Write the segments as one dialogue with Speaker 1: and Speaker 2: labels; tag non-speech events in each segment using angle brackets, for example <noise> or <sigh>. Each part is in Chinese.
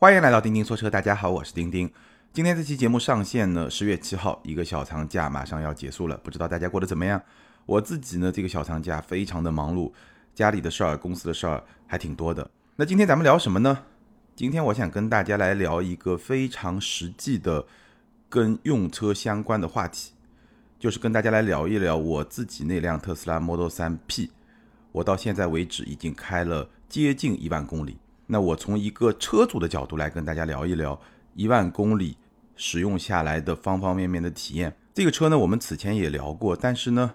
Speaker 1: 欢迎来到钉钉说车，大家好，我是钉钉。今天这期节目上线呢，十月七号，一个小长假马上要结束了，不知道大家过得怎么样？我自己呢，这个小长假非常的忙碌，家里的事儿、公司的事儿还挺多的。那今天咱们聊什么呢？今天我想跟大家来聊一个非常实际的跟用车相关的话题，就是跟大家来聊一聊我自己那辆特斯拉 Model 3 P，我到现在为止已经开了接近一万公里。那我从一个车主的角度来跟大家聊一聊一万公里使用下来的方方面面的体验。这个车呢，我们此前也聊过，但是呢，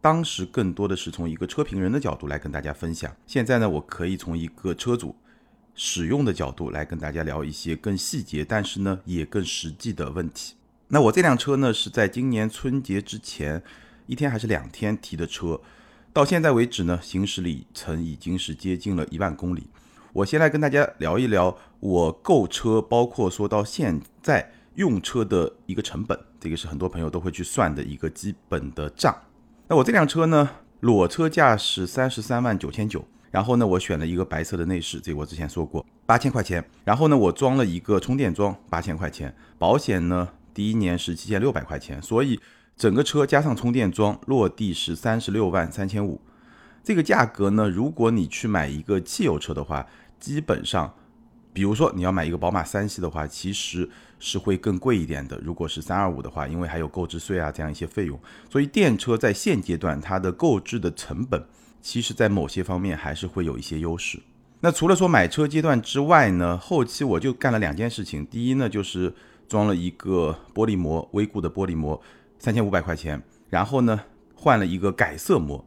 Speaker 1: 当时更多的是从一个车评人的角度来跟大家分享。现在呢，我可以从一个车主使用的角度来跟大家聊一些更细节，但是呢，也更实际的问题。那我这辆车呢，是在今年春节之前一天还是两天提的车，到现在为止呢，行驶里程已经是接近了一万公里。我先来跟大家聊一聊我购车，包括说到现在用车的一个成本，这个是很多朋友都会去算的一个基本的账。那我这辆车呢，裸车价是三十三万九千九，然后呢，我选了一个白色的内饰，这个我之前说过，八千块钱。然后呢，我装了一个充电桩，八千块钱。保险呢，第一年是七千六百块钱，所以整个车加上充电桩落地是三十六万三千五。这个价格呢，如果你去买一个汽油车的话，基本上，比如说你要买一个宝马三系的话，其实是会更贵一点的。如果是三二五的话，因为还有购置税啊这样一些费用，所以电车在现阶段它的购置的成本，其实在某些方面还是会有一些优势。那除了说买车阶段之外呢，后期我就干了两件事情。第一呢，就是装了一个玻璃膜，微固的玻璃膜，三千五百块钱。然后呢，换了一个改色膜，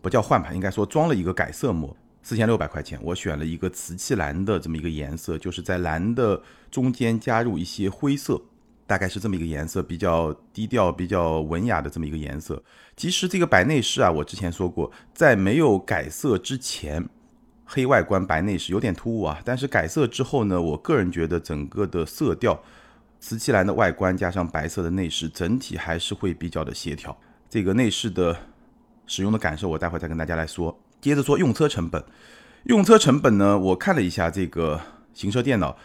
Speaker 1: 不叫换吧，应该说装了一个改色膜。四千六百块钱，我选了一个瓷器蓝的这么一个颜色，就是在蓝的中间加入一些灰色，大概是这么一个颜色，比较低调、比较文雅的这么一个颜色。其实这个白内饰啊，我之前说过，在没有改色之前，黑外观白内饰有点突兀啊。但是改色之后呢，我个人觉得整个的色调，瓷器蓝的外观加上白色的内饰，整体还是会比较的协调。这个内饰的使用的感受，我待会再跟大家来说。接着说用车成本，用车成本呢？我看了一下这个行车电脑，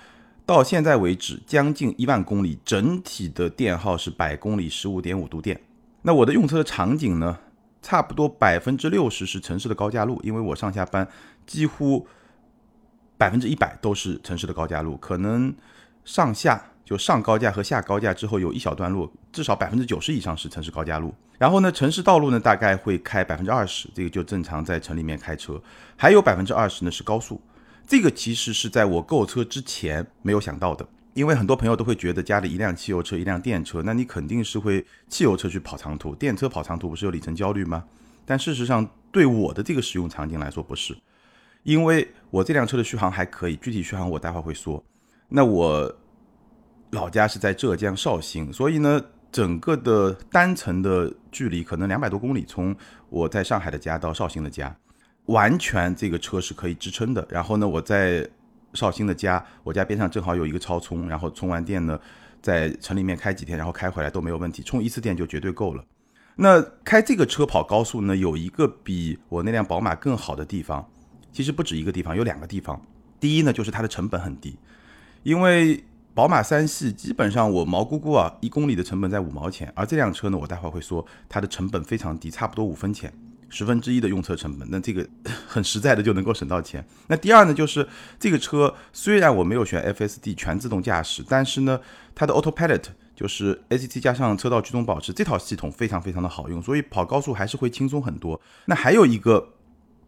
Speaker 1: 到现在为止将近一万公里，整体的电耗是百公里十五点五度电。那我的用车的场景呢？差不多百分之六十是城市的高架路，因为我上下班几乎百分之一百都是城市的高架路，可能上下。就上高架和下高架之后，有一小段路，至少百分之九十以上是城市高架路。然后呢，城市道路呢大概会开百分之二十，这个就正常在城里面开车。还有百分之二十呢是高速，这个其实是在我购车之前没有想到的，因为很多朋友都会觉得家里一辆汽油车一辆电车，那你肯定是会汽油车去跑长途，电车跑长途不是有里程焦虑吗？但事实上对我的这个使用场景来说不是，因为我这辆车的续航还可以，具体续航我待会儿会说。那我。老家是在浙江绍兴，所以呢，整个的单程的距离可能两百多公里，从我在上海的家到绍兴的家，完全这个车是可以支撑的。然后呢，我在绍兴的家，我家边上正好有一个超充，然后充完电呢，在城里面开几天，然后开回来都没有问题，充一次电就绝对够了。那开这个车跑高速呢，有一个比我那辆宝马更好的地方，其实不止一个地方，有两个地方。第一呢，就是它的成本很低，因为。宝马三系基本上我毛估估啊，一公里的成本在五毛钱，而这辆车呢，我待会儿会说它的成本非常低，差不多五分钱，十分之一的用车成本，那这个 <laughs> 很实在的就能够省到钱。那第二呢，就是这个车虽然我没有选 FSD 全自动驾驶，但是呢，它的 Autopilot 就是 ACT 加上车道居中保持这套系统非常非常的好用，所以跑高速还是会轻松很多。那还有一个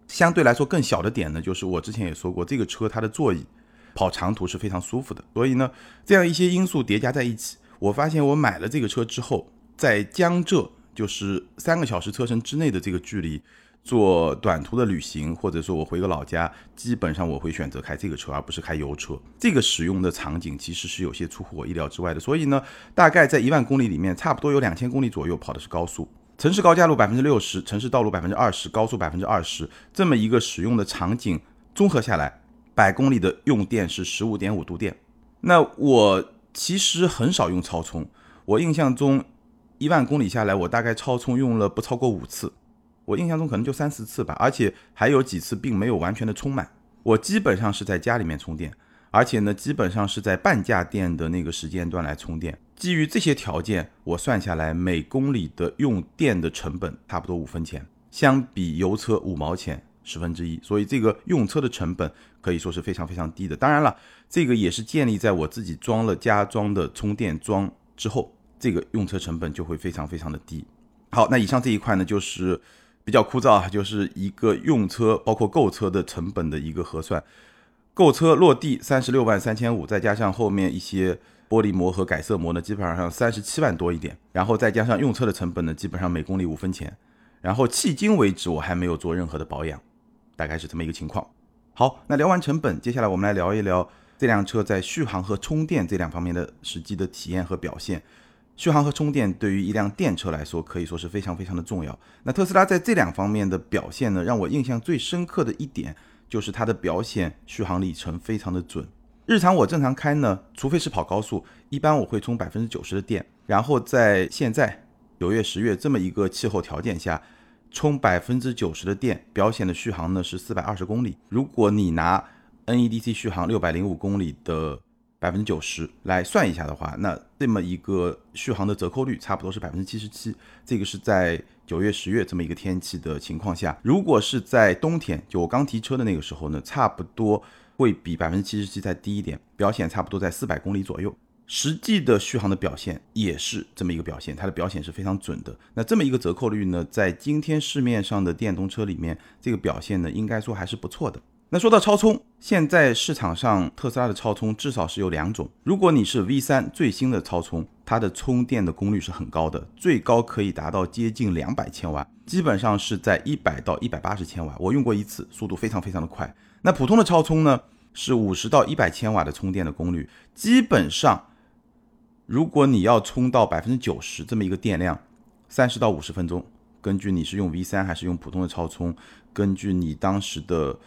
Speaker 1: 相对来说更小的点呢，就是我之前也说过，这个车它的座椅。跑长途是非常舒服的，所以呢，这样一些因素叠加在一起，我发现我买了这个车之后，在江浙就是三个小时车程之内的这个距离，做短途的旅行，或者说我回个老家，基本上我会选择开这个车，而不是开油车。这个使用的场景其实是有些出乎我意料之外的。所以呢，大概在一万公里里面，差不多有两千公里左右跑的是高速，城市高架路百分之六十，城市道路百分之二十，高速百分之二十，这么一个使用的场景综合下来。百公里的用电是十五点五度电，那我其实很少用超充，我印象中一万公里下来，我大概超充用了不超过五次，我印象中可能就三四次吧，而且还有几次并没有完全的充满。我基本上是在家里面充电，而且呢，基本上是在半价电的那个时间段来充电。基于这些条件，我算下来每公里的用电的成本差不多五分钱，相比油车五毛钱十分之一，所以这个用车的成本可以说是非常非常低的。当然了，这个也是建立在我自己装了加装的充电桩之后，这个用车成本就会非常非常的低。好，那以上这一块呢，就是比较枯燥啊，就是一个用车包括购车的成本的一个核算。购车落地三十六万三千五，再加上后面一些玻璃膜和改色膜呢，基本上三十七万多一点。然后再加上用车的成本呢，基本上每公里五分钱。然后迄今为止我还没有做任何的保养，大概是这么一个情况。好，那聊完成本，接下来我们来聊一聊这辆车在续航和充电这两方面的实际的体验和表现。续航和充电对于一辆电车来说可以说是非常非常的重要。那特斯拉在这两方面的表现呢，让我印象最深刻的一点。就是它的表显续航里程非常的准。日常我正常开呢，除非是跑高速，一般我会充百分之九十的电。然后在现在九月、十月这么一个气候条件下，充百分之九十的电，表显的续航呢是四百二十公里。如果你拿 NEDC 续航六百零五公里的百分之九十来算一下的话，那这么一个续航的折扣率差不多是百分之七十七。这个是在。九月、十月这么一个天气的情况下，如果是在冬天，就我刚提车的那个时候呢，差不多会比百分之七十七再低一点，表显差不多在四百公里左右。实际的续航的表现也是这么一个表现，它的表现是非常准的。那这么一个折扣率呢，在今天市面上的电动车里面，这个表现呢，应该说还是不错的。那说到超充，现在市场上特斯拉的超充至少是有两种。如果你是 V 三最新的超充，它的充电的功率是很高的，最高可以达到接近两百千瓦，基本上是在一百到一百八十千瓦。我用过一次，速度非常非常的快。那普通的超充呢，是五十到一百千瓦的充电的功率，基本上如果你要充到百分之九十这么一个电量，三十到五十分钟，根据你是用 V 三还是用普通的超充，根据你当时的。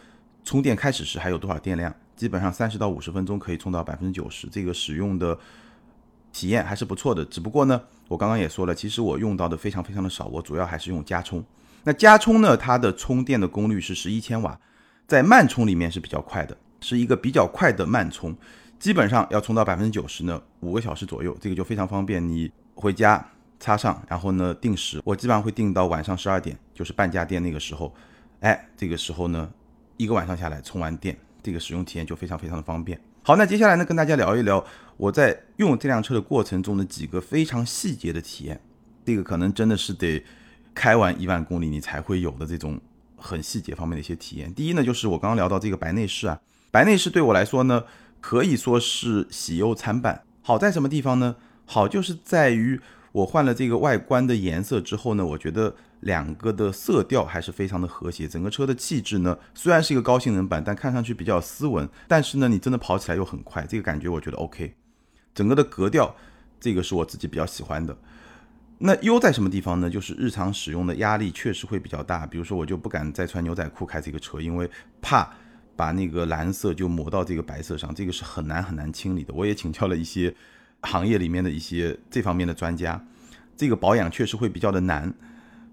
Speaker 1: 充电开始时还有多少电量？基本上三十到五十分钟可以充到百分之九十，这个使用的体验还是不错的。只不过呢，我刚刚也说了，其实我用到的非常非常的少，我主要还是用加充。那加充呢，它的充电的功率是十一千瓦，在慢充里面是比较快的，是一个比较快的慢充，基本上要充到百分之九十呢，五个小时左右，这个就非常方便。你回家插上，然后呢定时，我基本上会定到晚上十二点，就是半价电那个时候，哎，这个时候呢。一个晚上下来充完电，这个使用体验就非常非常的方便。好，那接下来呢，跟大家聊一聊我在用这辆车的过程中的几个非常细节的体验。这个可能真的是得开完一万公里你才会有的这种很细节方面的一些体验。第一呢，就是我刚刚聊到这个白内饰啊，白内饰对我来说呢，可以说是喜忧参半。好在什么地方呢？好就是在于我换了这个外观的颜色之后呢，我觉得。两个的色调还是非常的和谐，整个车的气质呢，虽然是一个高性能版，但看上去比较斯文，但是呢，你真的跑起来又很快，这个感觉我觉得 OK。整个的格调，这个是我自己比较喜欢的。那优在什么地方呢？就是日常使用的压力确实会比较大，比如说我就不敢再穿牛仔裤开这个车，因为怕把那个蓝色就抹到这个白色上，这个是很难很难清理的。我也请教了一些行业里面的一些这方面的专家，这个保养确实会比较的难。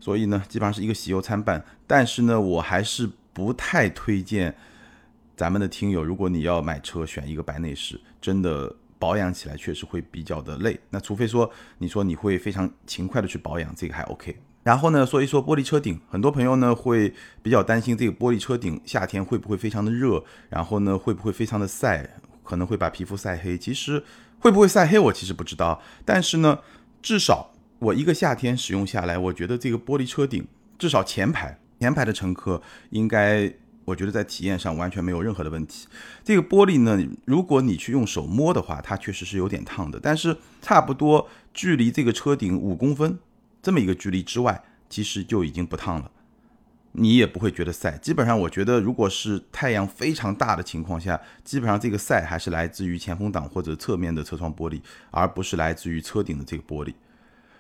Speaker 1: 所以呢，基本上是一个喜忧参半。但是呢，我还是不太推荐咱们的听友，如果你要买车选一个白内饰，真的保养起来确实会比较的累。那除非说你说你会非常勤快的去保养，这个还 OK。然后呢，说一说玻璃车顶，很多朋友呢会比较担心这个玻璃车顶夏天会不会非常的热，然后呢会不会非常的晒，可能会把皮肤晒黑。其实会不会晒黑我其实不知道，但是呢，至少。我一个夏天使用下来，我觉得这个玻璃车顶，至少前排前排的乘客应该，我觉得在体验上完全没有任何的问题。这个玻璃呢，如果你去用手摸的话，它确实是有点烫的，但是差不多距离这个车顶五公分这么一个距离之外，其实就已经不烫了，你也不会觉得晒。基本上，我觉得如果是太阳非常大的情况下，基本上这个晒还是来自于前风挡或者侧面的车窗玻璃，而不是来自于车顶的这个玻璃。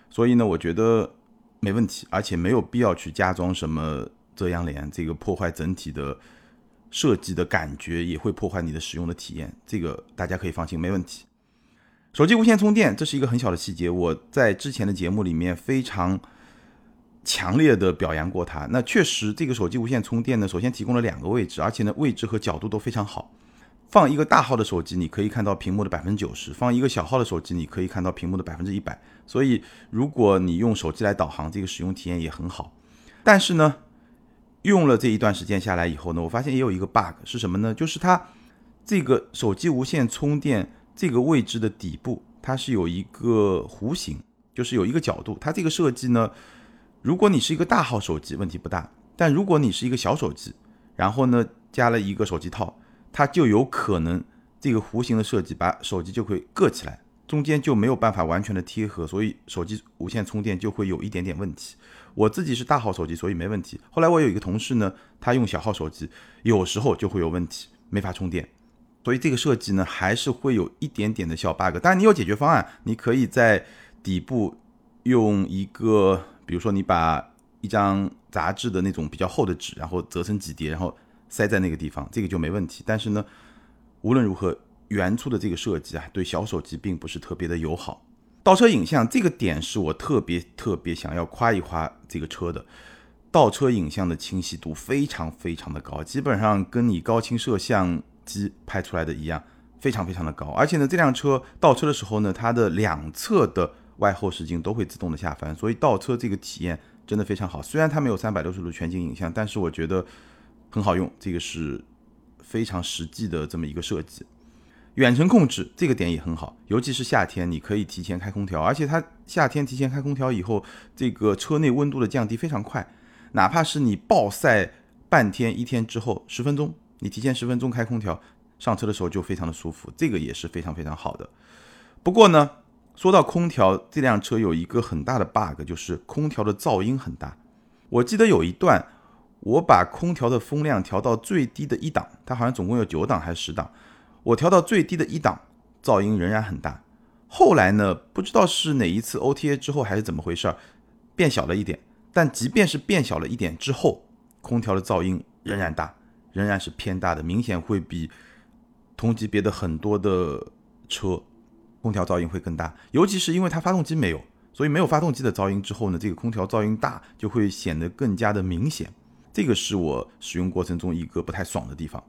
Speaker 1: 所以呢，我觉得没问题，而且没有必要去加装什么遮阳帘，这个破坏整体的设计的感觉，也会破坏你的使用的体验。这个大家可以放心，没问题。手机无线充电，这是一个很小的细节，我在之前的节目里面非常强烈的表扬过它。那确实，这个手机无线充电呢，首先提供了两个位置，而且呢，位置和角度都非常好。放一个大号的手机，你可以看到屏幕的百分之九十；放一个小号的手机，你可以看到屏幕的百分之一百。所以，如果你用手机来导航，这个使用体验也很好。但是呢，用了这一段时间下来以后呢，我发现也有一个 bug 是什么呢？就是它这个手机无线充电这个位置的底部，它是有一个弧形，就是有一个角度。它这个设计呢，如果你是一个大号手机，问题不大；但如果你是一个小手机，然后呢加了一个手机套。它就有可能这个弧形的设计把手机就会硌起来，中间就没有办法完全的贴合，所以手机无线充电就会有一点点问题。我自己是大号手机，所以没问题。后来我有一个同事呢，他用小号手机，有时候就会有问题，没法充电。所以这个设计呢，还是会有一点点的小 bug。当然你有解决方案，你可以在底部用一个，比如说你把一张杂志的那种比较厚的纸，然后折成几叠，然后。塞在那个地方，这个就没问题。但是呢，无论如何，原初的这个设计啊，对小手机并不是特别的友好。倒车影像这个点是我特别特别想要夸一夸这个车的，倒车影像的清晰度非常非常的高，基本上跟你高清摄像机拍出来的一样，非常非常的高。而且呢，这辆车倒车的时候呢，它的两侧的外后视镜都会自动的下翻，所以倒车这个体验真的非常好。虽然它没有三百六十度全景影像，但是我觉得。很好用，这个是非常实际的这么一个设计。远程控制这个点也很好，尤其是夏天，你可以提前开空调，而且它夏天提前开空调以后，这个车内温度的降低非常快。哪怕是你暴晒半天一天之后，十分钟你提前十分钟开空调，上车的时候就非常的舒服，这个也是非常非常好的。不过呢，说到空调，这辆车有一个很大的 bug，就是空调的噪音很大。我记得有一段。我把空调的风量调到最低的一档，它好像总共有九档还是十档，我调到最低的一档，噪音仍然很大。后来呢，不知道是哪一次 OTA 之后还是怎么回事儿，变小了一点。但即便是变小了一点之后，空调的噪音仍然大，仍然是偏大的，明显会比同级别的很多的车空调噪音会更大。尤其是因为它发动机没有，所以没有发动机的噪音之后呢，这个空调噪音大就会显得更加的明显。这个是我使用过程中一个不太爽的地方。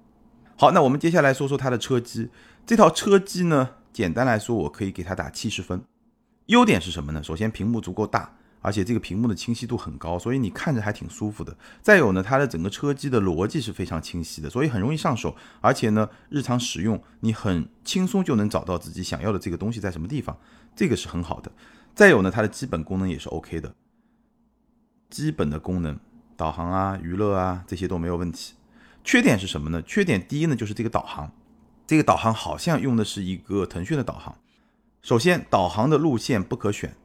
Speaker 1: 好，那我们接下来说说它的车机。这套车机呢，简单来说，我可以给它打七十分。优点是什么呢？首先屏幕足够大，而且这个屏幕的清晰度很高，所以你看着还挺舒服的。再有呢，它的整个车机的逻辑是非常清晰的，所以很容易上手。而且呢，日常使用你很轻松就能找到自己想要的这个东西在什么地方，这个是很好的。再有呢，它的基本功能也是 OK 的，基本的功能。导航啊，娱乐啊，这些都没有问题。缺点是什么呢？缺点第一呢，就是这个导航，这个导航好像用的是一个腾讯的导航。首先，导航的路线不可选，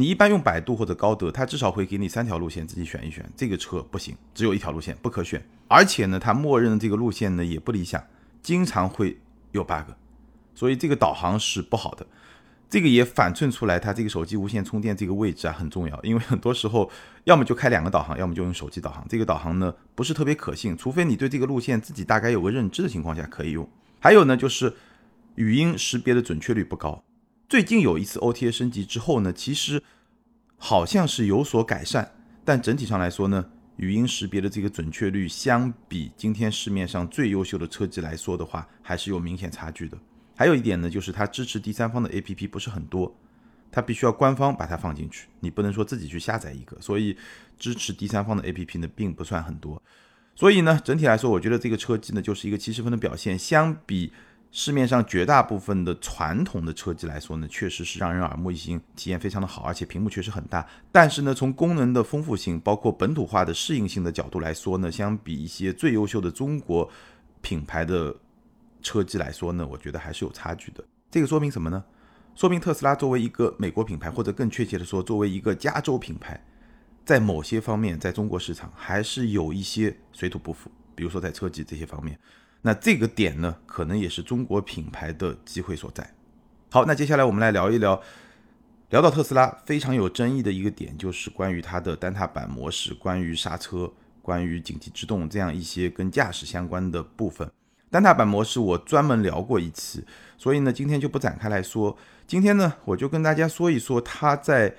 Speaker 1: 你一般用百度或者高德，它至少会给你三条路线自己选一选。这个车不行，只有一条路线不可选，而且呢，它默认的这个路线呢也不理想，经常会有 bug，所以这个导航是不好的。这个也反衬出来，它这个手机无线充电这个位置啊很重要，因为很多时候要么就开两个导航，要么就用手机导航。这个导航呢不是特别可信，除非你对这个路线自己大概有个认知的情况下可以用。还有呢就是语音识别的准确率不高。最近有一次 OTA 升级之后呢，其实好像是有所改善，但整体上来说呢，语音识别的这个准确率相比今天市面上最优秀的车机来说的话，还是有明显差距的。还有一点呢，就是它支持第三方的 APP 不是很多，它必须要官方把它放进去，你不能说自己去下载一个，所以支持第三方的 APP 呢并不算很多。所以呢，整体来说，我觉得这个车机呢就是一个七十分的表现。相比市面上绝大部分的传统的车机来说呢，确实是让人耳目一新，体验非常的好，而且屏幕确实很大。但是呢，从功能的丰富性，包括本土化的适应性的角度来说呢，相比一些最优秀的中国品牌的。车机来说呢，我觉得还是有差距的。这个说明什么呢？说明特斯拉作为一个美国品牌，或者更确切的说，作为一个加州品牌，在某些方面在中国市场还是有一些水土不服。比如说在车机这些方面，那这个点呢，可能也是中国品牌的机会所在。好，那接下来我们来聊一聊，聊到特斯拉非常有争议的一个点，就是关于它的单踏板模式、关于刹车、关于紧急制动这样一些跟驾驶相关的部分。单踏板模式我专门聊过一期，所以呢，今天就不展开来说。今天呢，我就跟大家说一说它在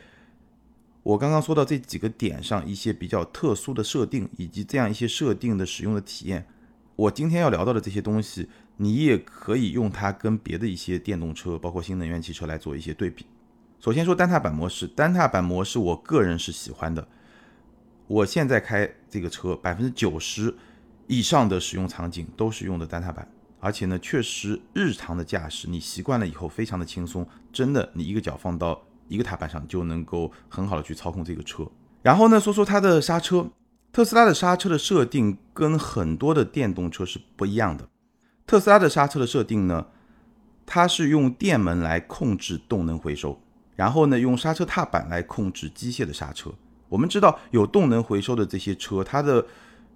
Speaker 1: 我刚刚说到这几个点上一些比较特殊的设定，以及这样一些设定的使用的体验。我今天要聊到的这些东西，你也可以用它跟别的一些电动车，包括新能源汽车来做一些对比。首先说单踏板模式，单踏板模式我个人是喜欢的。我现在开这个车，百分之九十以上的使用场景都是用的单踏板，而且呢，确实日常的驾驶你习惯了以后非常的轻松，真的你一个脚放到一个踏板上就能够很好的去操控这个车。然后呢，说说它的刹车，特斯拉的刹车的设定跟很多的电动车是不一样的。特斯拉的刹车的设定呢，它是用电门来控制动能回收。然后呢，用刹车踏板来控制机械的刹车。我们知道，有动能回收的这些车，它的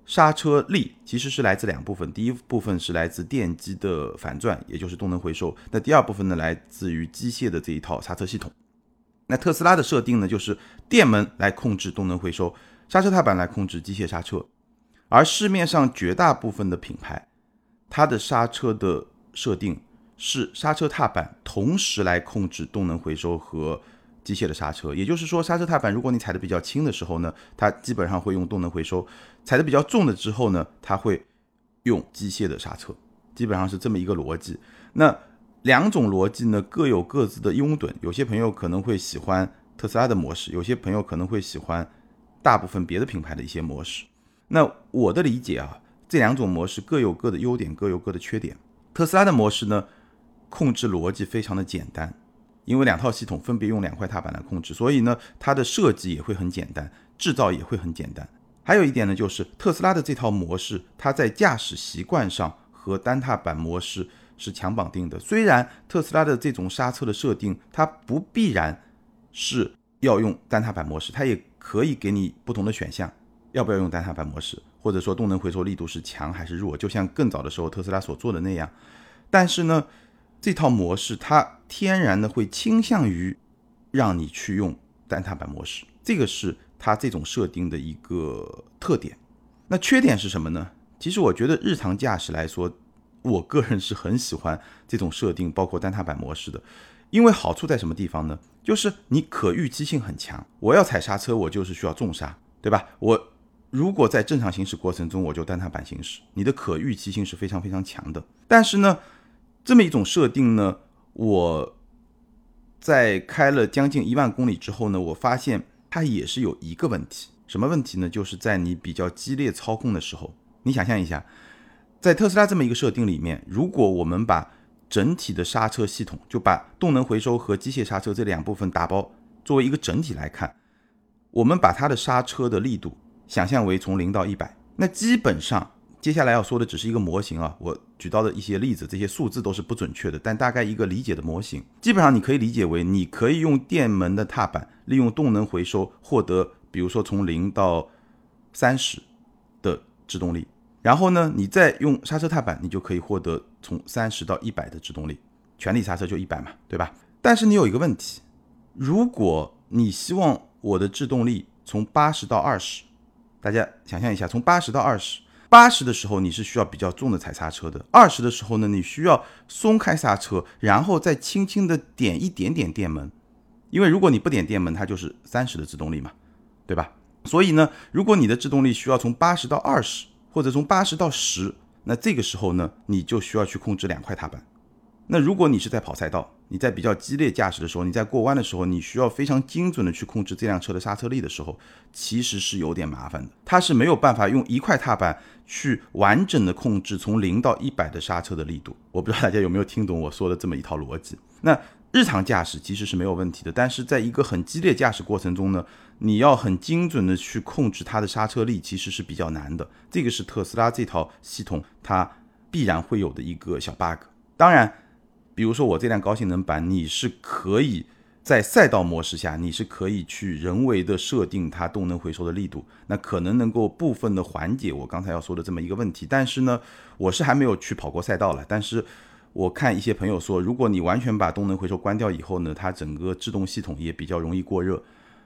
Speaker 1: 刹车力其实是来自两部分。第一部分是来自电机的反转，也就是动能回收。那第二部分呢，来自于机械的这一套刹车系统。那特斯拉的设定呢，就是电门来控制动能回收，刹车踏板来控制机械刹车。而市面上绝大部分的品牌，它的刹车的设定。是刹车踏板同时来控制动能回收和机械的刹车，也就是说，刹车踏板如果你踩的比较轻的时候呢，它基本上会用动能回收；踩的比较重的之后呢，它会用机械的刹车，基本上是这么一个逻辑。那两种逻辑呢各有各自的拥趸，有些朋友可能会喜欢特斯拉的模式，有些朋友可能会喜欢大部分别的品牌的一些模式。那我的理解啊，这两种模式各有各的优点，各有各的缺点。特斯拉的模式呢？控制逻辑非常的简单，因为两套系统分别用两块踏板来控制，所以呢，它的设计也会很简单，制造也会很简单。还有一点呢，就是特斯拉的这套模式，它在驾驶习惯上和单踏板模式是强绑定的。虽然特斯拉的这种刹车的设定，它不必然是要用单踏板模式，它也可以给你不同的选项，要不要用单踏板模式，或者说动能回收力度是强还是弱，就像更早的时候特斯拉所做的那样。但是呢，这套模式它天然的会倾向于让你去用单踏板模式，这个是它这种设定的一个特点。那缺点是什么呢？其实我觉得日常驾驶来说，我个人是很喜欢这种设定，包括单踏板模式的，因为好处在什么地方呢？就是你可预期性很强。我要踩刹车，我就是需要重刹，对吧？我如果在正常行驶过程中，我就单踏板行驶，你的可预期性是非常非常强的。但是呢？这么一种设定呢，我在开了将近一万公里之后呢，我发现它也是有一个问题，什么问题呢？就是在你比较激烈操控的时候，你想象一下，在特斯拉这么一个设定里面，如果我们把整体的刹车系统，就把动能回收和机械刹车这两部分打包作为一个整体来看，我们把它的刹车的力度想象为从零到一百，那基本上。接下来要说的只是一个模型啊，我举到的一些例子，这些数字都是不准确的，但大概一个理解的模型，基本上你可以理解为，你可以用电门的踏板，利用动能回收获得，比如说从零到三十的制动力，然后呢，你再用刹车踏板，你就可以获得从三十到一百的制动力，全力刹车就一百嘛，对吧？但是你有一个问题，如果你希望我的制动力从八十到二十，大家想象一下，从八十到二十。八十的时候你是需要比较重的踩刹车的，二十的时候呢，你需要松开刹车，然后再轻轻的点一点点电门，因为如果你不点电门，它就是三十的制动力嘛，对吧？所以呢，如果你的制动力需要从八十到二十，或者从八十到十，那这个时候呢，你就需要去控制两块踏板。那如果你是在跑赛道，你在比较激烈驾驶的时候，你在过弯的时候，你需要非常精准的去控制这辆车的刹车力的时候，其实是有点麻烦的。它是没有办法用一块踏板去完整的控制从零到一百的刹车的力度。我不知道大家有没有听懂我说的这么一套逻辑。那日常驾驶其实是没有问题的，但是在一个很激烈驾驶过程中呢，你要很精准的去控制它的刹车力，其实是比较难的。这个是特斯拉这套系统它必然会有的一个小 bug。当然。比如说我这辆高性能版，你是可以在赛道模式下，你是可以去人为的设定它动能回收的力度，那可能能够部分的缓解我刚才要说的这么一个问题。但是呢，我是还没有去跑过赛道了。但是我看一些朋友说，如果你完全把动能回收关掉以后呢，它整个制动系统也比较容易过热。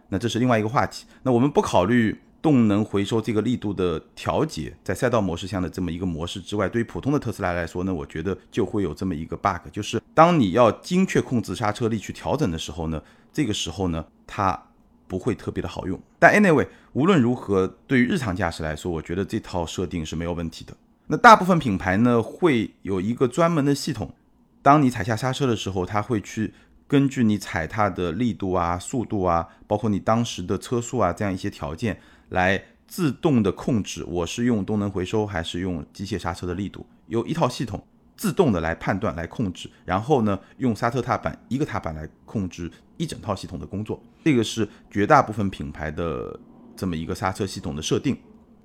Speaker 1: 那这是另外一个话题。那我们不考虑。动能回收这个力度的调节，在赛道模式下的这么一个模式之外，对于普通的特斯拉来说呢，我觉得就会有这么一个 bug，就是当你要精确控制刹车力去调整的时候呢，这个时候呢，它不会特别的好用。但 anyway，无论如何，对于日常驾驶来说，我觉得这套设定是没有问题的。那大部分品牌呢会有一个专门的系统，当你踩下刹车的时候，它会去根据你踩踏的力度啊、速度啊，包括你当时的车速啊这样一些条件来自动的控制，我是用动能回收还是用机械刹车的力度，有一套系统。自动的来判断、来控制，然后呢，用刹车踏板一个踏板来控制一整套系统的工作。这个是绝大部分品牌的这么一个刹车系统的设定。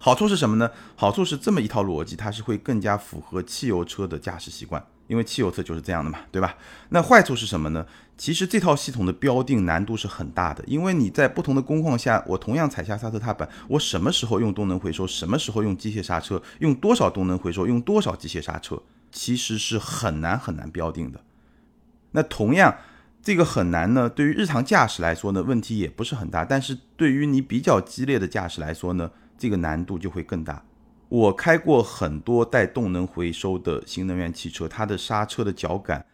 Speaker 1: 好处是什么呢？好处是这么一套逻辑，它是会更加符合汽油车的驾驶习惯，因为汽油车就是这样的嘛，对吧？那坏处是什么呢？其实这套系统的标定难度是很大的，因为你在不同的工况下，我同样踩下刹车踏板，我什么时候用动能回收，什么时候用机械刹车，用多少动能回收，用多少机械刹车。其实是很难很难标定的。那同样，这个很难呢，对于日常驾驶来说呢，问题也不是很大。但是对于你比较激烈的驾驶来说呢，这个难度就会更大。我开过很多带动能回收的新能源汽车，它的刹车的脚感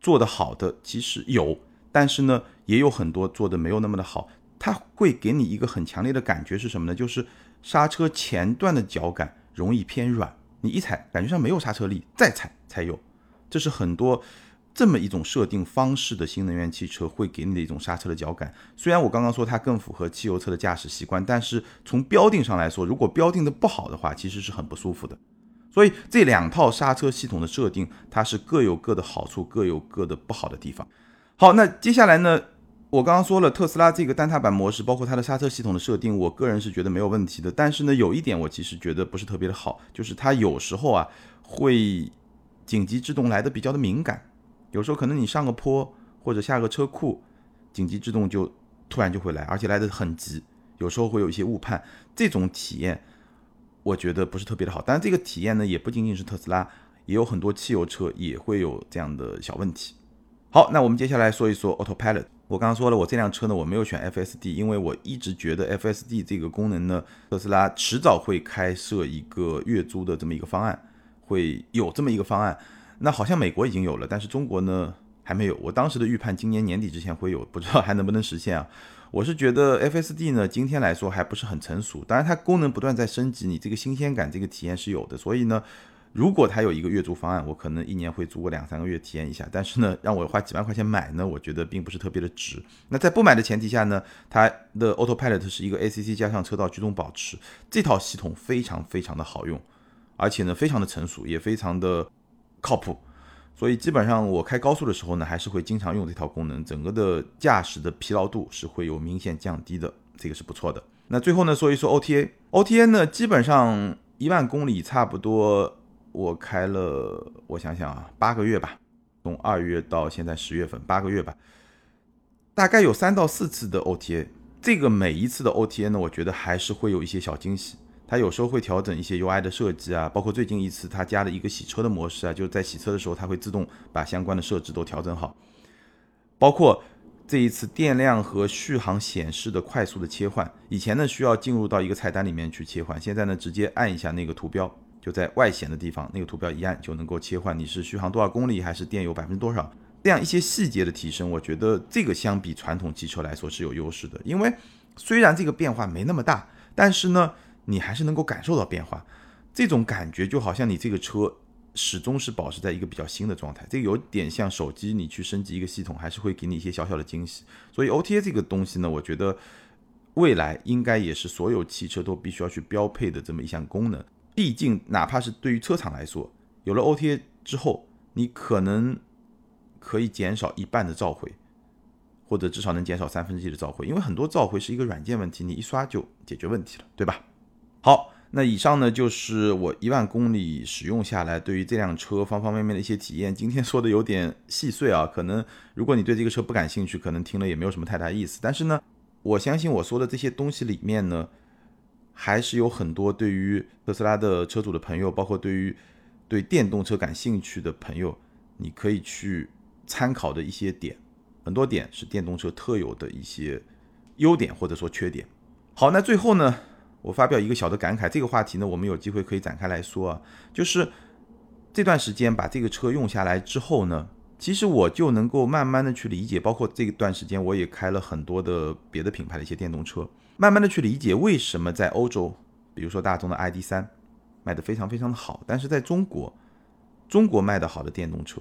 Speaker 1: 做得好的其实有，但是呢，也有很多做的没有那么的好。它会给你一个很强烈的感觉是什么呢？就是刹车前段的脚感容易偏软。你一踩，感觉上没有刹车力，再踩才有。这是很多这么一种设定方式的新能源汽车会给你的一种刹车的脚感。虽然我刚刚说它更符合汽油车的驾驶习惯，但是从标定上来说，如果标定的不好的话，其实是很不舒服的。所以这两套刹车系统的设定，它是各有各的好处，各有各的不好的地方。好，那接下来呢？我刚刚说了，特斯拉这个单踏板模式，包括它的刹车系统的设定，我个人是觉得没有问题的。但是呢，有一点我其实觉得不是特别的好，就是它有时候啊会紧急制动来的比较的敏感，有时候可能你上个坡或者下个车库，紧急制动就突然就会来，而且来的很急，有时候会有一些误判，这种体验我觉得不是特别的好。当然，这个体验呢也不仅仅是特斯拉，也有很多汽油车也会有这样的小问题。好，那我们接下来说一说 Autopilot。我刚刚说了，我这辆车呢，我没有选 FSD，因为我一直觉得 FSD 这个功能呢，特斯拉迟早会开设一个月租的这么一个方案，会有这么一个方案。那好像美国已经有了，但是中国呢还没有。我当时的预判，今年年底之前会有，不知道还能不能实现啊？<laughs> 我是觉得 FSD 呢，今天来说还不是很成熟，当然它功能不断在升级，你这个新鲜感、这个体验是有的，所以呢。如果它有一个月租方案，我可能一年会租个两三个月体验一下。但是呢，让我花几万块钱买呢，我觉得并不是特别的值。那在不买的前提下呢，它的 Autopilot 是一个 ACC 加上车道居中保持这套系统非常非常的好用，而且呢非常的成熟，也非常的靠谱。所以基本上我开高速的时候呢，还是会经常用这套功能，整个的驾驶的疲劳度是会有明显降低的，这个是不错的。那最后呢，说一说 OTA，OTA 呢基本上一万公里差不多。我开了，我想想啊，八个月吧，从二月到现在十月份，八个月吧，大概有三到四次的 OTA。这个每一次的 OTA 呢，我觉得还是会有一些小惊喜。它有时候会调整一些 UI 的设计啊，包括最近一次它加了一个洗车的模式啊，就是在洗车的时候，它会自动把相关的设置都调整好。包括这一次电量和续航显示的快速的切换，以前呢需要进入到一个菜单里面去切换，现在呢直接按一下那个图标。就在外显的地方，那个图标一按就能够切换，你是续航多少公里，还是电油百分之多少？这样一些细节的提升，我觉得这个相比传统汽车来说是有优势的。因为虽然这个变化没那么大，但是呢，你还是能够感受到变化。这种感觉就好像你这个车始终是保持在一个比较新的状态。这个有点像手机，你去升级一个系统，还是会给你一些小小的惊喜。所以 OTA 这个东西呢，我觉得未来应该也是所有汽车都必须要去标配的这么一项功能。毕竟，哪怕是对于车厂来说，有了 OTA 之后，你可能可以减少一半的召回，或者至少能减少三分之一的召回，因为很多召回是一个软件问题，你一刷就解决问题了，对吧？好，那以上呢就是我一万公里使用下来对于这辆车方方面面的一些体验。今天说的有点细碎啊，可能如果你对这个车不感兴趣，可能听了也没有什么太大意思。但是呢，我相信我说的这些东西里面呢。还是有很多对于特斯拉的车主的朋友，包括对于对电动车感兴趣的朋友，你可以去参考的一些点，很多点是电动车特有的一些优点或者说缺点。好，那最后呢，我发表一个小的感慨，这个话题呢，我们有机会可以展开来说啊，就是这段时间把这个车用下来之后呢，其实我就能够慢慢的去理解，包括这段时间我也开了很多的别的品牌的一些电动车。慢慢的去理解为什么在欧洲，比如说大众的 ID 三，卖的非常非常的好。但是在中国，中国卖的好的电动车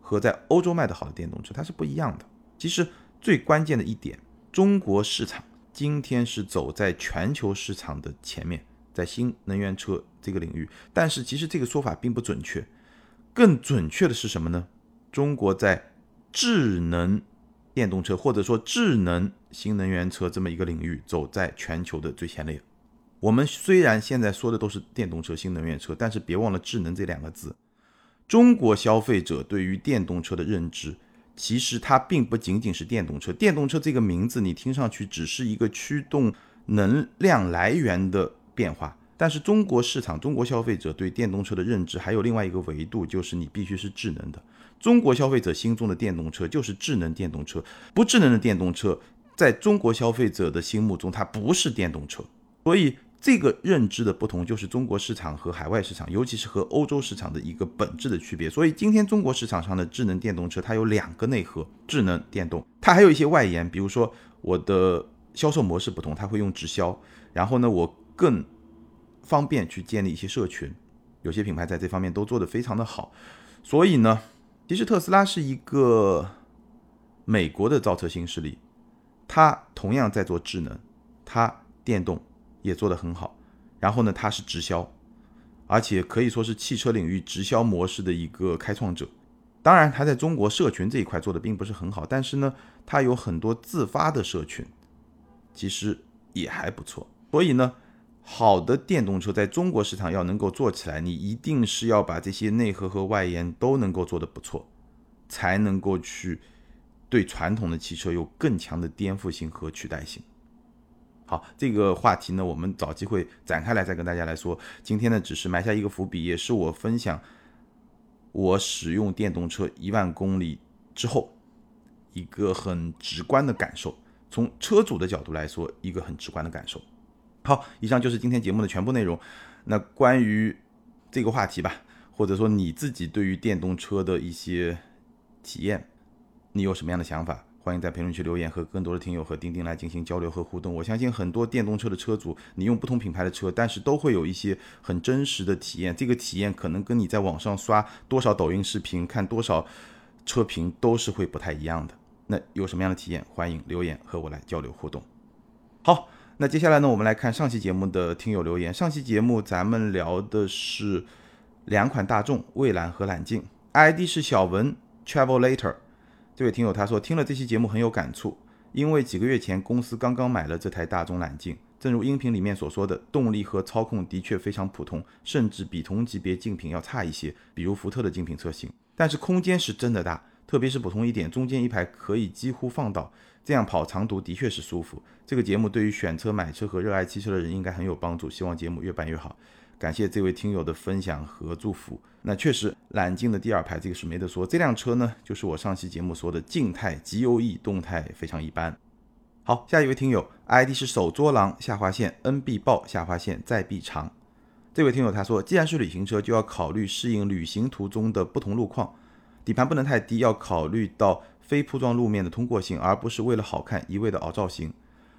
Speaker 1: 和在欧洲卖的好的电动车它是不一样的。其实最关键的一点，中国市场今天是走在全球市场的前面，在新能源车这个领域。但是其实这个说法并不准确，更准确的是什么呢？中国在智能电动车或者说智能新能源车这么一个领域，走在全球的最前列。我们虽然现在说的都是电动车、新能源车，但是别忘了“智能”这两个字。中国消费者对于电动车的认知，其实它并不仅仅是电动车。电动车这个名字你听上去只是一个驱动能量来源的变化，但是中国市场、中国消费者对电动车的认知还有另外一个维度，就是你必须是智能的。中国消费者心中的电动车就是智能电动车，不智能的电动车，在中国消费者的心目中，它不是电动车。所以，这个认知的不同，就是中国市场和海外市场，尤其是和欧洲市场的一个本质的区别。所以，今天中国市场上的智能电动车，它有两个内核：智能电动，它还有一些外延，比如说我的销售模式不同，它会用直销，然后呢，我更方便去建立一些社群。有些品牌在这方面都做得非常的好，所以呢。其实特斯拉是一个美国的造车新势力，它同样在做智能，它电动也做得很好。然后呢，它是直销，而且可以说是汽车领域直销模式的一个开创者。当然，它在中国社群这一块做的并不是很好，但是呢，它有很多自发的社群，其实也还不错。所以呢。好的电动车在中国市场要能够做起来，你一定是要把这些内核和外延都能够做得不错，才能够去对传统的汽车有更强的颠覆性和取代性。好，这个话题呢，我们找机会展开来再跟大家来说。今天呢，只是埋下一个伏笔，也是我分享我使用电动车一万公里之后一个很直观的感受，从车主的角度来说，一个很直观的感受。好，以上就是今天节目的全部内容。那关于这个话题吧，或者说你自己对于电动车的一些体验，你有什么样的想法？欢迎在评论区留言，和更多的听友和钉钉来进行交流和互动。我相信很多电动车的车主，你用不同品牌的车，但是都会有一些很真实的体验。这个体验可能跟你在网上刷多少抖音视频、看多少车评都是会不太一样的。那有什么样的体验？欢迎留言和我来交流互动。好。那接下来呢，我们来看上期节目的听友留言。上期节目咱们聊的是两款大众蔚蓝和揽境，ID 是小文 Travel Later。这位听友他说听了这期节目很有感触，因为几个月前公司刚刚买了这台大众揽境，正如音频里面所说的，动力和操控的确非常普通，甚至比同级别竞品要差一些，比如福特的竞品车型。但是空间是真的大，特别是补充一点，中间一排可以几乎放倒。这样跑长途的确是舒服。这个节目对于选车、买车和热爱汽车的人应该很有帮助。希望节目越办越好。感谢这位听友的分享和祝福。那确实，揽境的第二排这个是没得说。这辆车呢，就是我上期节目说的静态 GOE，动态非常一般。好，下一位听友，ID 是手捉狼下划线 NB 爆下划线再 B 长。这位听友他说，既然是旅行车，就要考虑适应旅行途中的不同路况，底盘不能太低，要考虑到。非铺装路面的通过性，而不是为了好看一味的凹造型。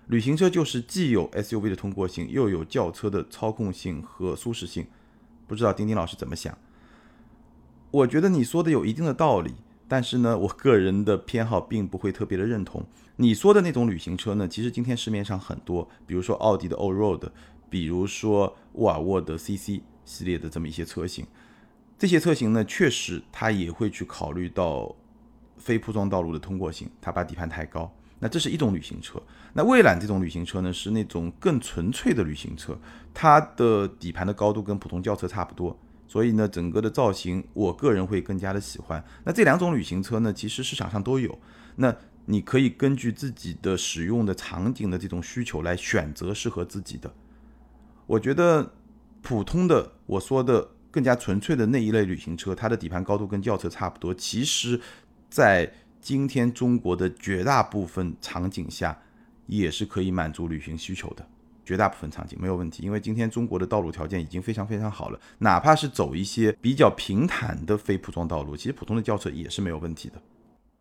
Speaker 1: 旅行车就是既有 SUV 的通过性，又有轿车的操控性和舒适性。不知道丁丁老师怎么想？我觉得你说的有一定的道理，但是呢，我个人的偏好并不会特别的认同。你说的那种旅行车呢，其实今天市面上很多，比如说奥迪的 Allroad，比如说沃尔沃的 CC 系列的这么一些车型。这些车型呢，确实它也会去考虑到。非铺装道路的通过性，它把底盘抬高，那这是一种旅行车。那蔚揽这种旅行车呢，是那种更纯粹的旅行车，它的底盘的高度跟普通轿车差不多，所以呢，整个的造型我个人会更加的喜欢。那这两种旅行车呢，其实市场上都有，那你可以根据自己的使用的场景的这种需求来选择适合自己的。我觉得普通的我说的更加纯粹的那一类旅行车，它的底盘高度跟轿车差不多，其实。在今天中国的绝大部分场景下，也是可以满足旅行需求的。绝大部分场景没有问题，因为今天中国的道路条件已经非常非常好了。哪怕是走一些比较平坦的非铺装道路，其实普通的轿车也是没有问题的。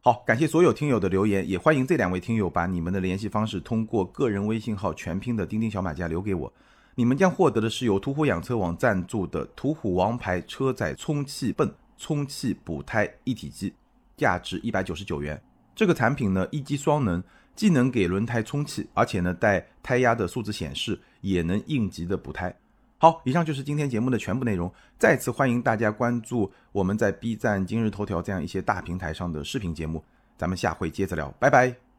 Speaker 1: 好，感谢所有听友的留言，也欢迎这两位听友把你们的联系方式通过个人微信号全拼的钉钉小马甲留给我。你们将获得的是由途虎养车网赞助的途虎王牌车载充气泵充气补胎一体机，价值一百九十九元。这个产品呢，一机双能，既能给轮胎充气，而且呢带胎压的数字显示，也能应急的补胎。好，以上就是今天节目的全部内容。再次欢迎大家关注我们在 B 站、今日头条这样一些大平台上的视频节目。咱们下回接着聊，拜拜。